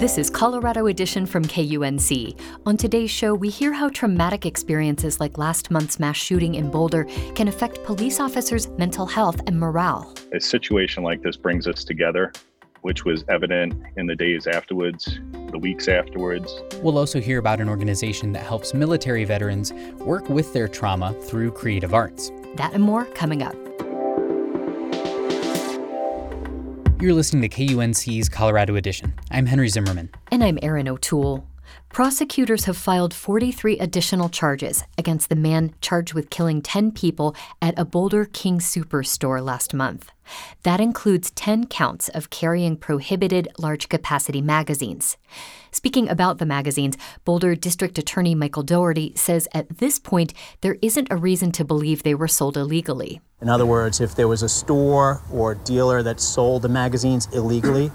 This is Colorado Edition from KUNC. On today's show, we hear how traumatic experiences like last month's mass shooting in Boulder can affect police officers' mental health and morale. A situation like this brings us together, which was evident in the days afterwards, the weeks afterwards. We'll also hear about an organization that helps military veterans work with their trauma through creative arts. That and more coming up. You're listening to KUNC's Colorado Edition. I'm Henry Zimmerman. And I'm Erin O'Toole. Prosecutors have filed 43 additional charges against the man charged with killing 10 people at a Boulder King Soopers store last month. That includes 10 counts of carrying prohibited large capacity magazines. Speaking about the magazines, Boulder District Attorney Michael Dougherty says at this point there isn't a reason to believe they were sold illegally. In other words, if there was a store or dealer that sold the magazines illegally,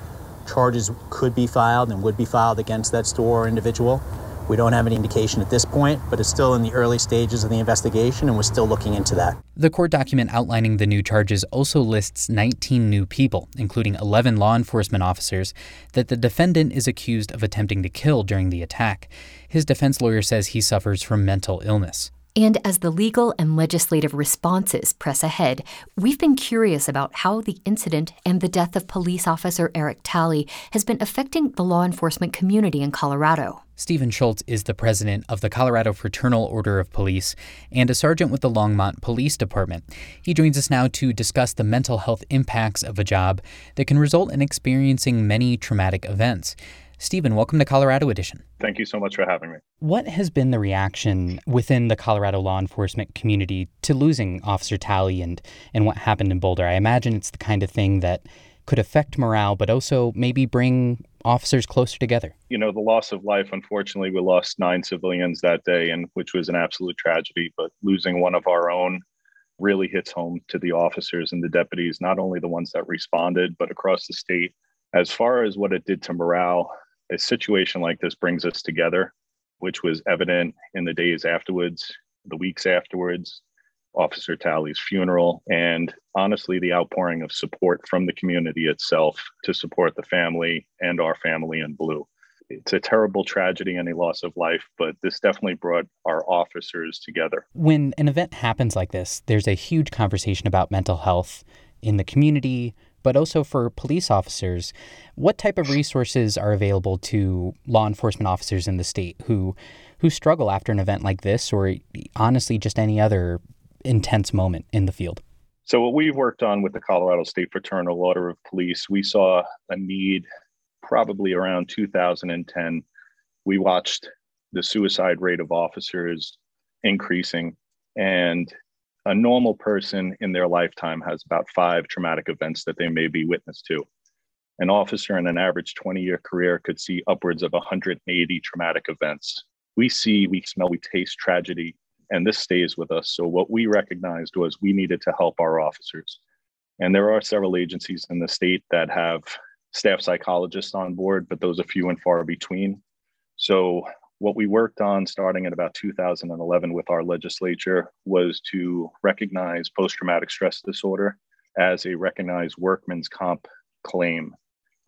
charges could be filed and would be filed against that store or individual. We don't have any indication at this point, but it's still in the early stages of the investigation and we're still looking into that. The court document outlining the new charges also lists 19 new people, including 11 law enforcement officers, that the defendant is accused of attempting to kill during the attack. His defense lawyer says he suffers from mental illness. And as the legal and legislative responses press ahead, we've been curious about how the incident and the death of police officer Eric Talley has been affecting the law enforcement community in Colorado. Stephen Schultz is the president of the Colorado Fraternal Order of Police and a sergeant with the Longmont Police Department. He joins us now to discuss the mental health impacts of a job that can result in experiencing many traumatic events. Stephen, welcome to Colorado Edition. Thank you so much for having me. What has been the reaction within the Colorado law enforcement community to losing Officer Talley and, and what happened in Boulder? I imagine it's the kind of thing that could affect morale, but also maybe bring officers closer together. You know, the loss of life, unfortunately, we lost nine civilians that day, and which was an absolute tragedy, but losing one of our own really hits home to the officers and the deputies, not only the ones that responded, but across the state. As far as what it did to morale, a situation like this brings us together, which was evident in the days afterwards, the weeks afterwards, Officer Talley's funeral, and honestly, the outpouring of support from the community itself to support the family and our family in blue. It's a terrible tragedy and a loss of life, but this definitely brought our officers together. When an event happens like this, there's a huge conversation about mental health in the community, but also for police officers. What type of resources are available to law enforcement officers in the state who who struggle after an event like this or honestly just any other intense moment in the field? So what we've worked on with the Colorado State Fraternal Order of Police, we saw a need probably around 2010. We watched the suicide rate of officers increasing and a normal person in their lifetime has about five traumatic events that they may be witness to. An officer in an average 20 year career could see upwards of 180 traumatic events. We see, we smell, we taste tragedy, and this stays with us. So, what we recognized was we needed to help our officers. And there are several agencies in the state that have staff psychologists on board, but those are few and far between. So, what we worked on starting in about 2011 with our legislature was to recognize post traumatic stress disorder as a recognized workman's comp claim.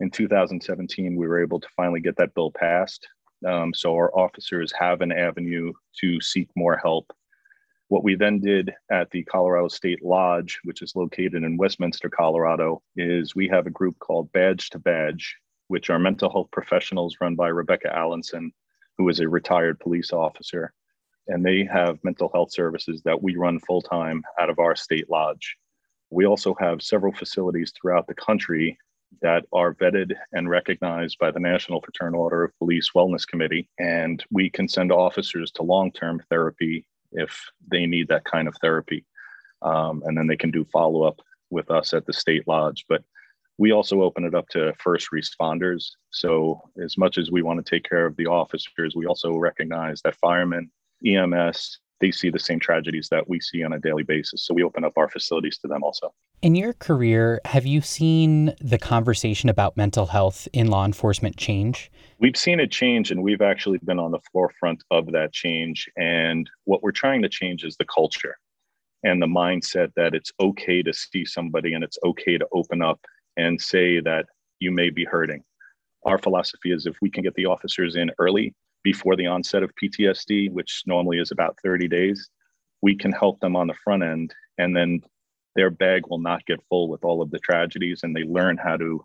In 2017, we were able to finally get that bill passed. Um, so our officers have an avenue to seek more help. What we then did at the Colorado State Lodge, which is located in Westminster, Colorado, is we have a group called Badge to Badge, which are mental health professionals run by Rebecca Allenson who is a retired police officer. And they have mental health services that we run full time out of our state lodge. We also have several facilities throughout the country that are vetted and recognized by the National Fraternal Order of Police Wellness Committee. And we can send officers to long term therapy if they need that kind of therapy. Um, and then they can do follow up with us at the state lodge. But we also open it up to first responders. So, as much as we want to take care of the officers, we also recognize that firemen, EMS, they see the same tragedies that we see on a daily basis. So, we open up our facilities to them also. In your career, have you seen the conversation about mental health in law enforcement change? We've seen it change, and we've actually been on the forefront of that change. And what we're trying to change is the culture and the mindset that it's okay to see somebody and it's okay to open up and say that you may be hurting. Our philosophy is if we can get the officers in early before the onset of PTSD, which normally is about 30 days, we can help them on the front end and then their bag will not get full with all of the tragedies and they learn how to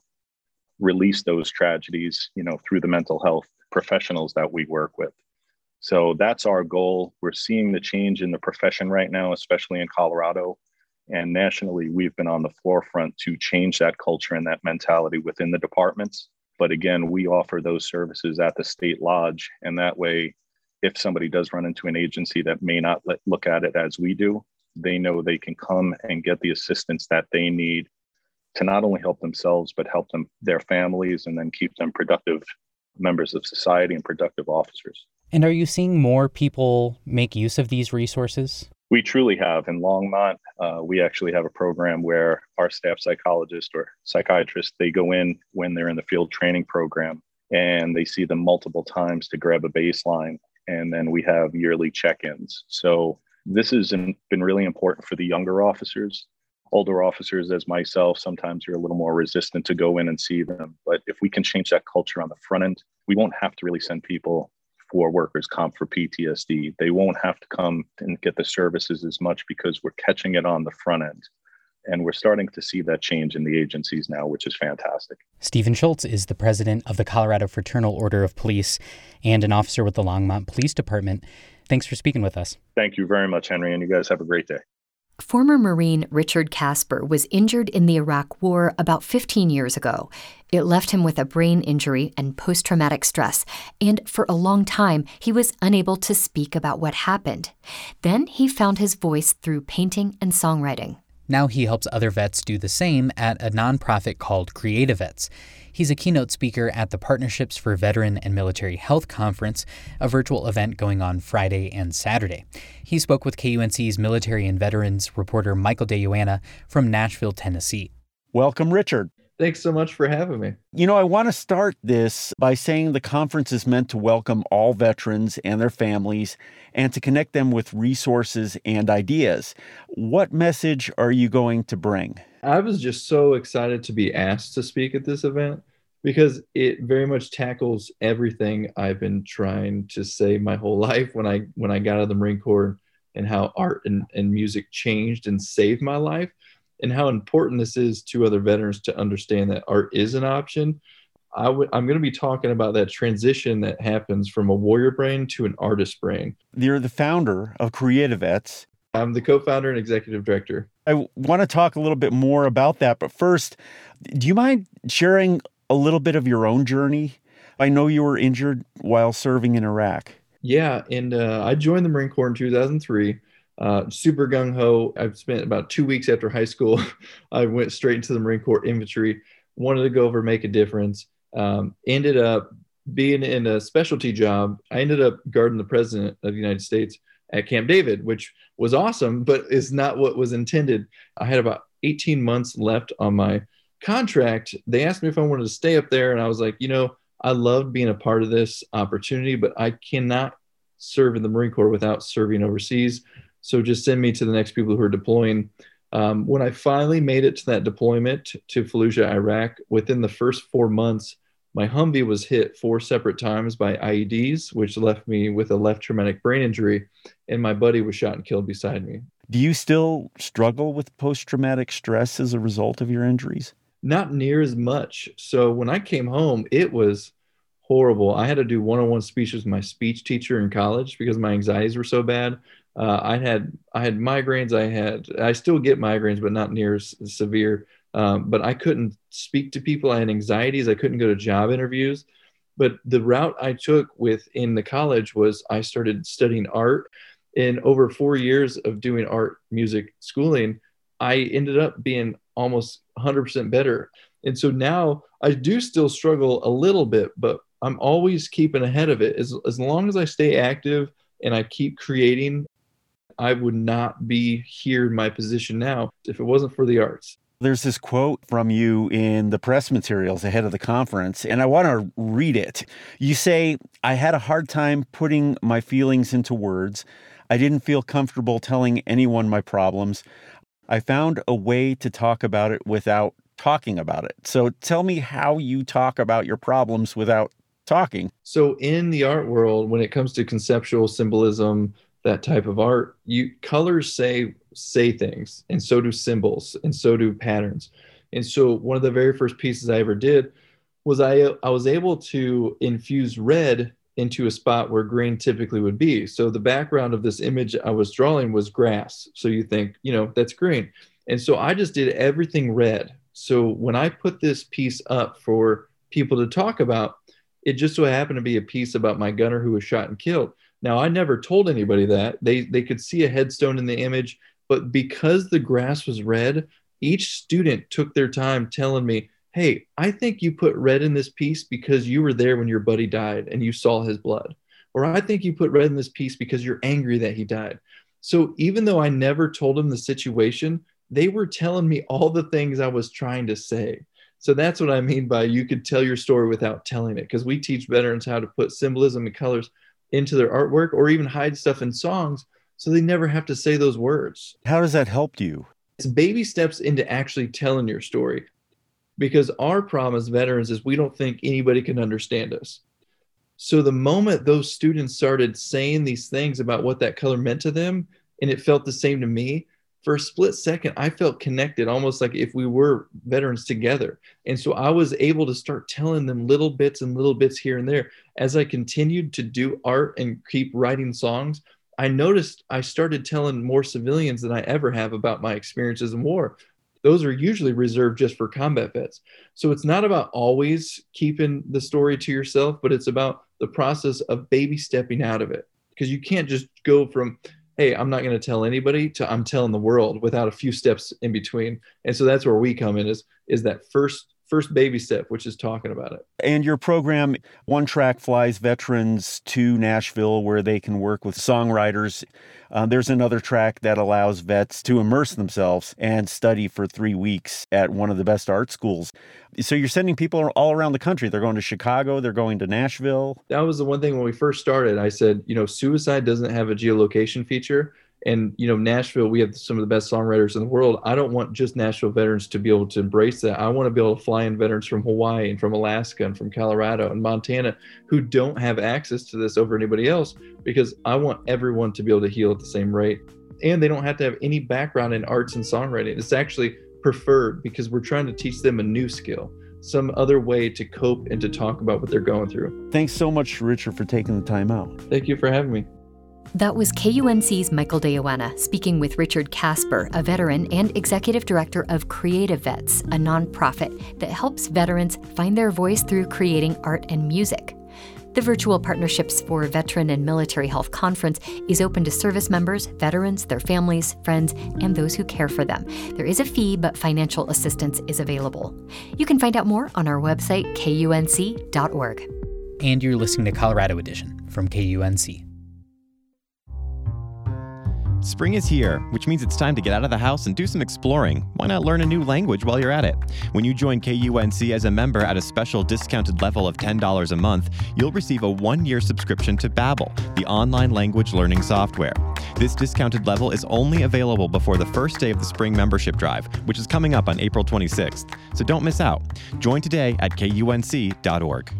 release those tragedies, you know, through the mental health professionals that we work with. So that's our goal. We're seeing the change in the profession right now, especially in Colorado. And nationally, we've been on the forefront to change that culture and that mentality within the departments. But again, we offer those services at the state lodge. And that way, if somebody does run into an agency that may not let, look at it as we do, they know they can come and get the assistance that they need to not only help themselves, but help them, their families, and then keep them productive members of society and productive officers. And are you seeing more people make use of these resources? We truly have. In Longmont, uh, we actually have a program where our staff psychologist or psychiatrist they go in when they're in the field training program and they see them multiple times to grab a baseline, and then we have yearly check-ins. So this has been really important for the younger officers. Older officers, as myself, sometimes you're a little more resistant to go in and see them. But if we can change that culture on the front end, we won't have to really send people for workers comp for PTSD. They won't have to come and get the services as much because we're catching it on the front end. And we're starting to see that change in the agencies now, which is fantastic. Stephen Schultz is the president of the Colorado Fraternal Order of Police and an officer with the Longmont Police Department. Thanks for speaking with us. Thank you very much, Henry, and you guys have a great day. Former Marine Richard Casper was injured in the Iraq War about 15 years ago. It left him with a brain injury and post traumatic stress, and for a long time, he was unable to speak about what happened. Then he found his voice through painting and songwriting. Now he helps other vets do the same at a nonprofit called Creative Vets. He's a keynote speaker at the Partnerships for Veteran and Military Health Conference, a virtual event going on Friday and Saturday. He spoke with KUNC's military and veterans reporter Michael de Yoanna from Nashville, Tennessee. Welcome, Richard. Thanks so much for having me. You know, I want to start this by saying the conference is meant to welcome all veterans and their families and to connect them with resources and ideas. What message are you going to bring? I was just so excited to be asked to speak at this event because it very much tackles everything I've been trying to say my whole life when I when I got out of the Marine Corps and how art and, and music changed and saved my life and how important this is to other veterans to understand that art is an option. i w- I'm going to be talking about that transition that happens from a warrior brain to an artist brain. You're the founder of Creative Vets. I'm the co founder and executive director. I want to talk a little bit more about that. But first, do you mind sharing a little bit of your own journey? I know you were injured while serving in Iraq. Yeah, and uh, I joined the Marine Corps in 2003. Uh, super gung ho. I've spent about two weeks after high school. I went straight into the Marine Corps infantry. Wanted to go over, make a difference. Um, ended up being in a specialty job. I ended up guarding the president of the United States at Camp David, which was awesome, but is not what was intended. I had about 18 months left on my contract. They asked me if I wanted to stay up there, and I was like, you know, I loved being a part of this opportunity, but I cannot serve in the Marine Corps without serving overseas. So just send me to the next people who are deploying. Um, when I finally made it to that deployment to Fallujah, Iraq, within the first four months, my Humvee was hit four separate times by IEDs, which left me with a left traumatic brain injury, and my buddy was shot and killed beside me. Do you still struggle with post traumatic stress as a result of your injuries? Not near as much. So when I came home, it was horrible. I had to do one on one speeches with my speech teacher in college because my anxieties were so bad. Uh, I had I had migraines. I had I still get migraines, but not near as severe. Um, but I couldn't speak to people. I had anxieties. I couldn't go to job interviews. But the route I took within the college was I started studying art. In over four years of doing art music schooling, I ended up being almost 100% better. And so now I do still struggle a little bit, but I'm always keeping ahead of it. As, as long as I stay active and I keep creating, I would not be here in my position now if it wasn't for the arts. There's this quote from you in the press materials ahead of the conference, and I want to read it. You say, I had a hard time putting my feelings into words. I didn't feel comfortable telling anyone my problems. I found a way to talk about it without talking about it. So tell me how you talk about your problems without talking. So in the art world, when it comes to conceptual symbolism, that type of art, you colors say say things, and so do symbols, and so do patterns. And so one of the very first pieces I ever did was I I was able to infuse red into a spot where green typically would be. So the background of this image I was drawing was grass. So you think, you know, that's green. And so I just did everything red. So when I put this piece up for people to talk about, it just so happened to be a piece about my gunner who was shot and killed. Now I never told anybody that. They they could see a headstone in the image, but because the grass was red, each student took their time telling me, "Hey, I think you put red in this piece because you were there when your buddy died and you saw his blood." Or I think you put red in this piece because you're angry that he died. So even though I never told them the situation, they were telling me all the things I was trying to say. So that's what I mean by you could tell your story without telling it because we teach veterans how to put symbolism and colors into their artwork or even hide stuff in songs so they never have to say those words. How does that help you? It's baby steps into actually telling your story because our problem as veterans is we don't think anybody can understand us. So the moment those students started saying these things about what that color meant to them, and it felt the same to me, for a split second, I felt connected, almost like if we were veterans together. And so I was able to start telling them little bits and little bits here and there. As I continued to do art and keep writing songs, I noticed I started telling more civilians than I ever have about my experiences in war. Those are usually reserved just for combat vets. So it's not about always keeping the story to yourself, but it's about the process of baby stepping out of it. Because you can't just go from hey, I'm not going to tell anybody to I'm telling the world without a few steps in between. And so that's where we come in is is that first first baby step, which is talking about it. And your program, One Track, flies veterans to Nashville where they can work with songwriters. Uh, there's another track that allows vets to immerse themselves and study for three weeks at one of the best art schools. So you're sending people all around the country. They're going to Chicago, they're going to Nashville. That was the one thing when we first started. I said, you know, suicide doesn't have a geolocation feature and you know nashville we have some of the best songwriters in the world. I don't want just nashville veterans to be able to embrace that. I want to be able to fly in veterans from hawaii and from alaska and from colorado and montana who don't have access to this over anybody else because i want everyone to be able to heal at the same rate. And they don't have to have any background in arts and songwriting. It's actually preferred because we're trying to teach them a new skill some other way to cope and to talk about what they're going through. Thanks so much richard for taking the time out. Thank you for having me that was KUNC's Michael de speaking with Richard Casper, a veteran and executive director of Creative Vets, a nonprofit that helps veterans find their voice through creating art and music. The Virtual Partnerships for Veteran and Military Health Conference is open to service members, veterans, their families, friends, and those who care for them. There is a fee, but financial assistance is available. You can find out more on our website, kunc.org. And you're listening to Colorado Edition from KUNC. Spring is here, which means it's time to get out of the house and do some exploring. Why not learn a new language while you're at it? When you join KUNC as a member at a special discounted level of $10 a month, you'll receive a one year subscription to Babbel, the online language learning software. This discounted level is only available before the first day of the spring membership drive, which is coming up on April 26th. So don't miss out. Join today at kunc.org.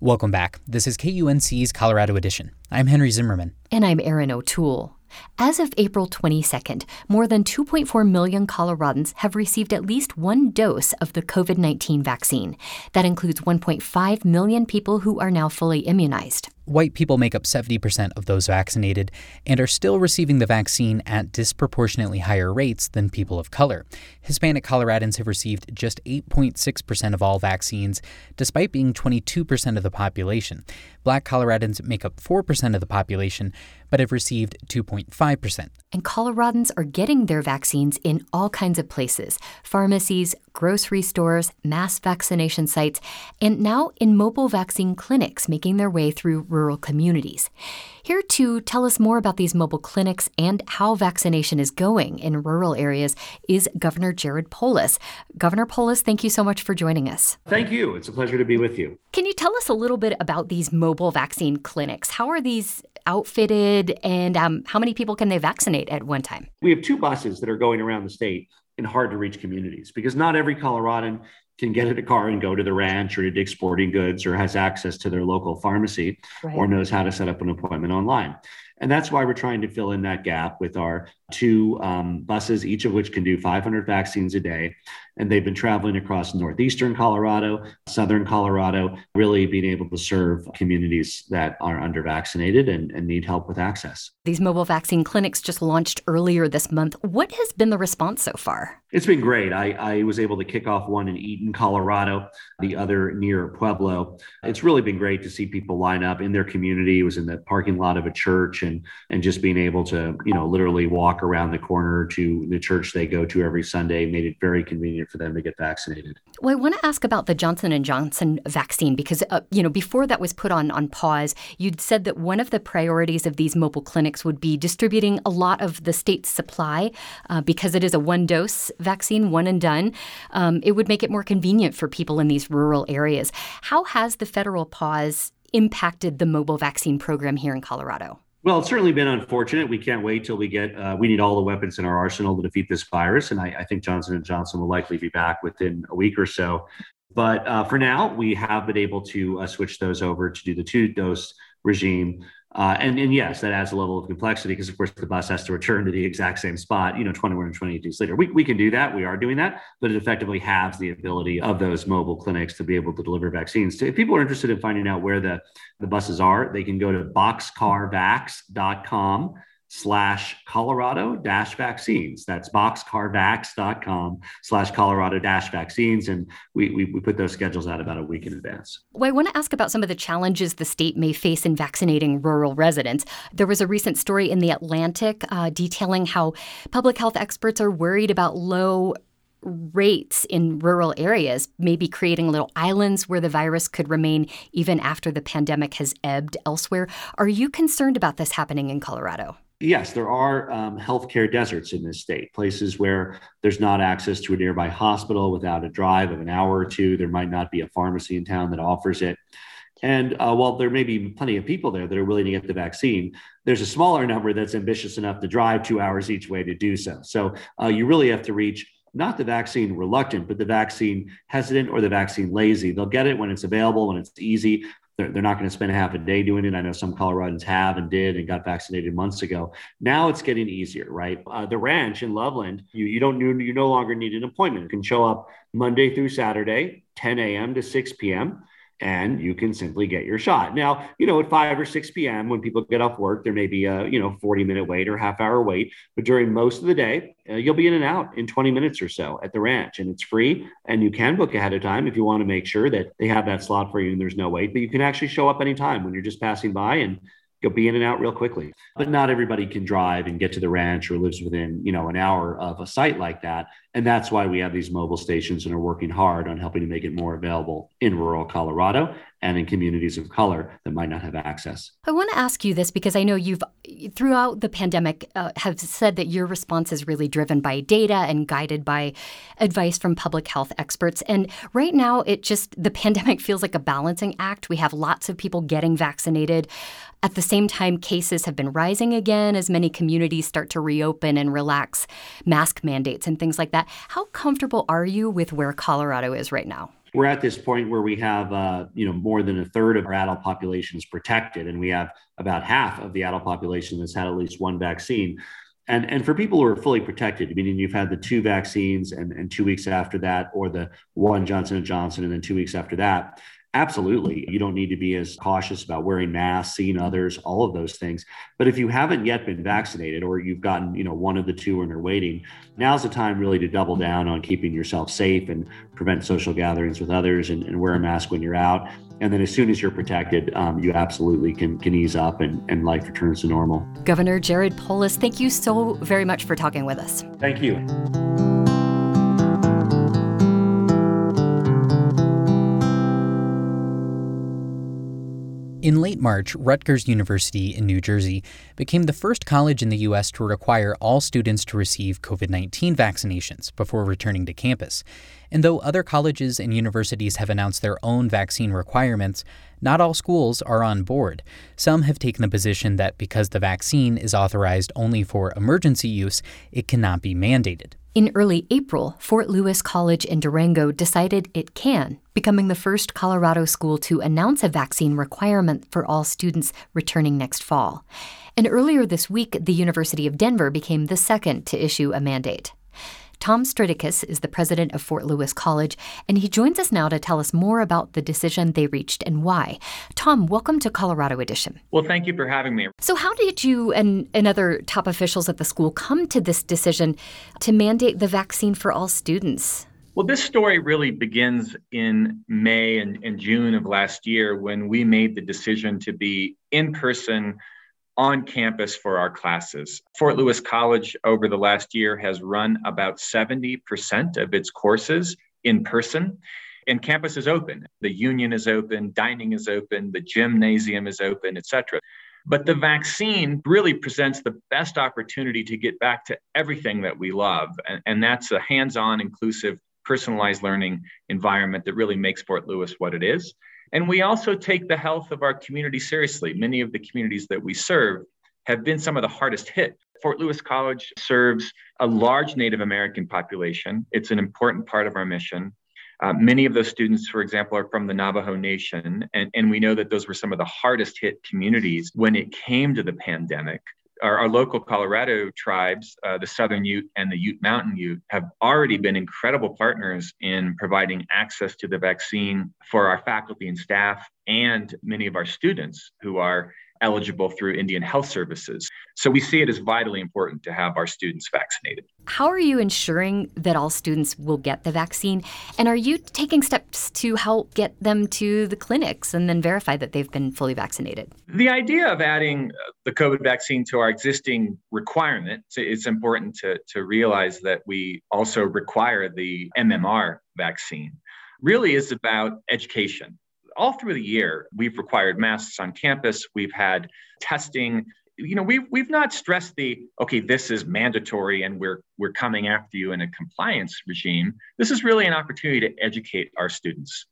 Welcome back. This is KUNC's Colorado Edition. I'm Henry Zimmerman. And I'm Erin O'Toole. As of April 22nd, more than 2.4 million Coloradans have received at least one dose of the COVID 19 vaccine. That includes 1.5 million people who are now fully immunized white people make up 70% of those vaccinated and are still receiving the vaccine at disproportionately higher rates than people of color. Hispanic Coloradans have received just 8.6% of all vaccines, despite being 22% of the population. Black Coloradans make up 4% of the population, but have received 2.5%. And Coloradans are getting their vaccines in all kinds of places pharmacies, grocery stores, mass vaccination sites, and now in mobile vaccine clinics making their way through rural communities. Here to tell us more about these mobile clinics and how vaccination is going in rural areas is Governor Jared Polis. Governor Polis, thank you so much for joining us. Thank you. It's a pleasure to be with you. Can you tell us a little bit about these mobile vaccine clinics? How are these outfitted and um, how many people can they vaccinate at one time? We have two buses that are going around the state in hard to reach communities because not every Coloradan can get in a car and go to the ranch or to Dick's Sporting Goods or has access to their local pharmacy right. or knows how to set up an appointment online. And that's why we're trying to fill in that gap with our two um, buses, each of which can do 500 vaccines a day. And they've been traveling across northeastern Colorado, southern Colorado, really being able to serve communities that are under vaccinated and, and need help with access. These mobile vaccine clinics just launched earlier this month. What has been the response so far? It's been great. I, I was able to kick off one in Eaton, Colorado, the other near Pueblo. It's really been great to see people line up in their community. It was in the parking lot of a church and and just being able to, you know, literally walk walk around the corner to the church they go to every Sunday made it very convenient for them to get vaccinated. Well, I want to ask about the Johnson and Johnson vaccine because uh, you know before that was put on on pause, you'd said that one of the priorities of these mobile clinics would be distributing a lot of the state's supply uh, because it is a one dose vaccine, one and done. Um, it would make it more convenient for people in these rural areas. How has the federal pause impacted the mobile vaccine program here in Colorado? Well, it's certainly been unfortunate. We can't wait till we get. Uh, we need all the weapons in our arsenal to defeat this virus, and I, I think Johnson and Johnson will likely be back within a week or so. But uh, for now, we have been able to uh, switch those over to do the two dose regime. Uh, and, and yes, that adds a level of complexity because, of course, the bus has to return to the exact same spot, you know, 21 and 22 days later. We, we can do that. We are doing that, but it effectively halves the ability of those mobile clinics to be able to deliver vaccines. If people are interested in finding out where the, the buses are, they can go to boxcarvax.com slash Colorado dash vaccines. That's boxcarvax.com slash Colorado dash vaccines. And we, we, we, put those schedules out about a week in advance. Well, I want to ask about some of the challenges the state may face in vaccinating rural residents. There was a recent story in The Atlantic uh, detailing how public health experts are worried about low rates in rural areas, maybe creating little islands where the virus could remain even after the pandemic has ebbed elsewhere. Are you concerned about this happening in Colorado? Yes, there are um, healthcare deserts in this state, places where there's not access to a nearby hospital without a drive of an hour or two. There might not be a pharmacy in town that offers it. And uh, while there may be plenty of people there that are willing to get the vaccine, there's a smaller number that's ambitious enough to drive two hours each way to do so. So uh, you really have to reach not the vaccine reluctant, but the vaccine hesitant or the vaccine lazy. They'll get it when it's available, when it's easy they're, they're not going to spend half a day doing it. I know some Coloradans have and did and got vaccinated months ago. Now it's getting easier, right? Uh, the ranch in Loveland, you, you don't you, you no longer need an appointment. You can show up Monday through Saturday, 10 a.m. to 6 p.m and you can simply get your shot. Now, you know, at 5 or 6 p.m., when people get off work, there may be a, you know, 40 minute wait or half hour wait, but during most of the day, uh, you'll be in and out in 20 minutes or so at the ranch and it's free and you can book ahead of time if you want to make sure that they have that slot for you and there's no wait, but you can actually show up anytime when you're just passing by and you'll be in and out real quickly. But not everybody can drive and get to the ranch or lives within, you know, an hour of a site like that. And that's why we have these mobile stations and are working hard on helping to make it more available in rural Colorado and in communities of color that might not have access. I want to ask you this because I know you've, throughout the pandemic, uh, have said that your response is really driven by data and guided by advice from public health experts. And right now, it just, the pandemic feels like a balancing act. We have lots of people getting vaccinated. At the same time, cases have been rising again as many communities start to reopen and relax mask mandates and things like that. How comfortable are you with where Colorado is right now? We're at this point where we have, uh, you know, more than a third of our adult population is protected, and we have about half of the adult population that's had at least one vaccine. And, and for people who are fully protected, meaning you've had the two vaccines and, and two weeks after that, or the one Johnson and Johnson and then two weeks after that, Absolutely. You don't need to be as cautious about wearing masks, seeing others, all of those things. But if you haven't yet been vaccinated or you've gotten, you know, one of the two and are waiting, now's the time really to double down on keeping yourself safe and prevent social gatherings with others and, and wear a mask when you're out. And then as soon as you're protected, um, you absolutely can, can ease up and, and life returns to normal. Governor Jared Polis, thank you so very much for talking with us. Thank you. In late March, Rutgers University in New Jersey became the first college in the U.S. to require all students to receive COVID 19 vaccinations before returning to campus. And though other colleges and universities have announced their own vaccine requirements, not all schools are on board. Some have taken the position that because the vaccine is authorized only for emergency use, it cannot be mandated. In early April, Fort Lewis College in Durango decided it can, becoming the first Colorado school to announce a vaccine requirement for all students returning next fall. And earlier this week, the University of Denver became the second to issue a mandate. Tom Stritikus is the president of Fort Lewis College, and he joins us now to tell us more about the decision they reached and why. Tom, welcome to Colorado Edition. Well, thank you for having me. So, how did you and, and other top officials at the school come to this decision to mandate the vaccine for all students? Well, this story really begins in May and, and June of last year when we made the decision to be in person on campus for our classes. Fort Lewis College over the last year has run about 70% of its courses in person. And campus is open. The union is open, dining is open, the gymnasium is open, etc. But the vaccine really presents the best opportunity to get back to everything that we love. And, and that's a hands on, inclusive, personalized learning environment that really makes Fort Lewis what it is. And we also take the health of our community seriously. Many of the communities that we serve have been some of the hardest hit. Fort Lewis College serves a large Native American population. It's an important part of our mission. Uh, many of those students, for example, are from the Navajo Nation, and, and we know that those were some of the hardest hit communities when it came to the pandemic our, our local Colorado tribes, uh, the Southern Ute and the Ute Mountain Ute, have already been incredible partners in providing access to the vaccine for our faculty and staff and many of our students who are eligible through Indian Health Services. So we see it as vitally important to have our students vaccinated. How are you ensuring that all students will get the vaccine? And are you taking steps to help get them to the clinics and then verify that they've been fully vaccinated? The idea of adding the COVID vaccine to our existing requirement, it's important to, to realize that we also require the MMR vaccine, really is about education all through the year, we've required masks on campus. We've had testing. You know, we've we've not stressed the okay, this is mandatory and we're we're coming after you in a compliance regime. This is really an opportunity to educate our students.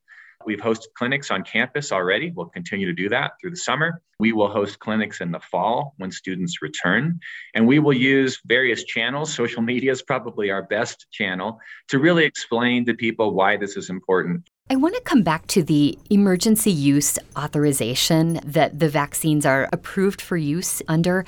We've hosted clinics on campus already. We'll continue to do that through the summer. We will host clinics in the fall when students return. And we will use various channels. Social media is probably our best channel to really explain to people why this is important. I want to come back to the emergency use authorization that the vaccines are approved for use under.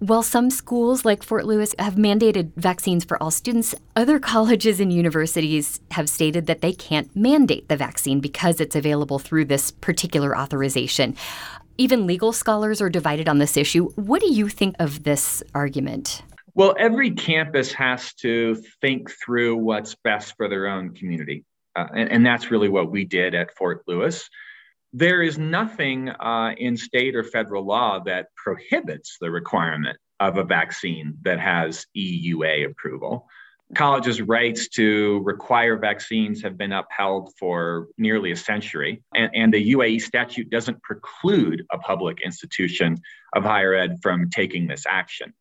While some schools like Fort Lewis have mandated vaccines for all students, other colleges and universities have stated that they can't mandate the vaccine because it's available through this particular authorization. Even legal scholars are divided on this issue. What do you think of this argument? Well, every campus has to think through what's best for their own community. Uh, and, and, that's really what we did at Fort Lewis. There is nothing uh, in state or federal law that prohibits the requirement of a vaccine that has EUA approval. Colleges' rights to require vaccines have been upheld for nearly a century, and, and the EUA statute doesn't preclude a public institution of higher ed from taking this action.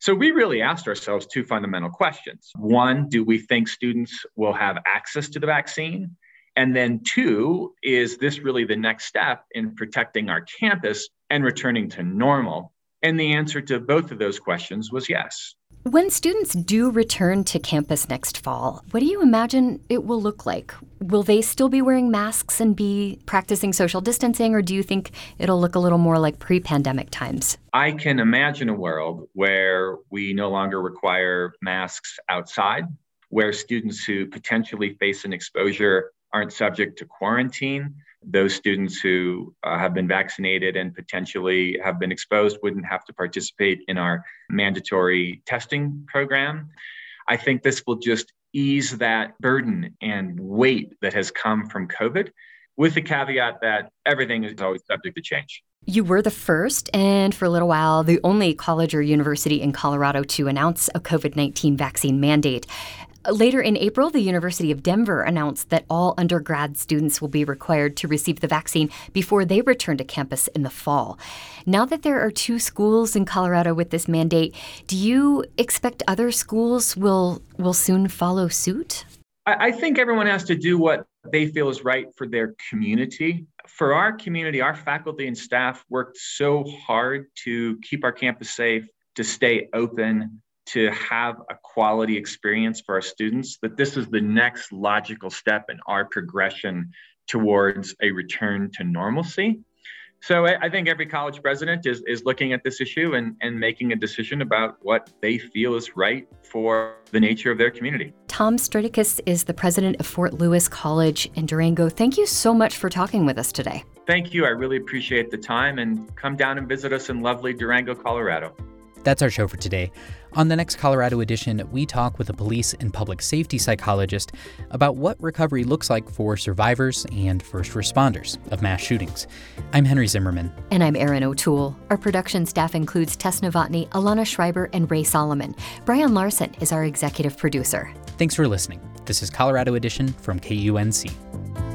So we really asked ourselves two fundamental questions. One, do we think students will have access to the vaccine? And then two, is this really the next step in protecting our campus and returning to normal? And the answer to both of those questions was yes. When students do return to campus next fall, what do you imagine it will look like? Will they still be wearing masks and be practicing social distancing, or do you think it'll look a little more like pre pandemic times? I can imagine a world where we no longer require masks outside, where students who potentially face an exposure aren't subject to quarantine those students who uh, have been vaccinated and potentially have been exposed wouldn't have to participate in our mandatory testing program. I think this will just ease that burden and weight that has come from COVID, with the caveat that everything is always subject to change. You were the first, and for a little while, the only college or university in Colorado to announce a COVID 19 vaccine mandate. Later in April, the University of Denver announced that all undergrad students will be required to receive the vaccine before they return to campus in the fall. Now that there are two schools in Colorado with this mandate, do you expect other schools will will soon follow suit? I, I think everyone has to do what they feel is right for their community. For our community, our faculty and staff worked so hard to keep our campus safe, to stay open, to have a quality experience for our students, that this is the next logical step in our progression towards a return to normalcy. So I, think every college president is, is looking at this issue and, and making a decision about what they feel is right for the nature of their community. Tom Stritikus is the president of Fort Lewis College in Durango. Thank you so much for talking with us today. Thank you. I really appreciate the time and come down and visit us in lovely Durango, Colorado. That's our show for today. On the next Colorado edition, we talk with a police and public safety psychologist about what recovery looks like for survivors and first responders of mass shootings. I'm Henry Zimmerman. And I'm Erin O'Toole. Our production staff includes Tess Novotny, Alana Schreiber, and Ray Solomon. Brian Larson is our executive producer. Thanks for listening. This is Colorado Edition from KUNC.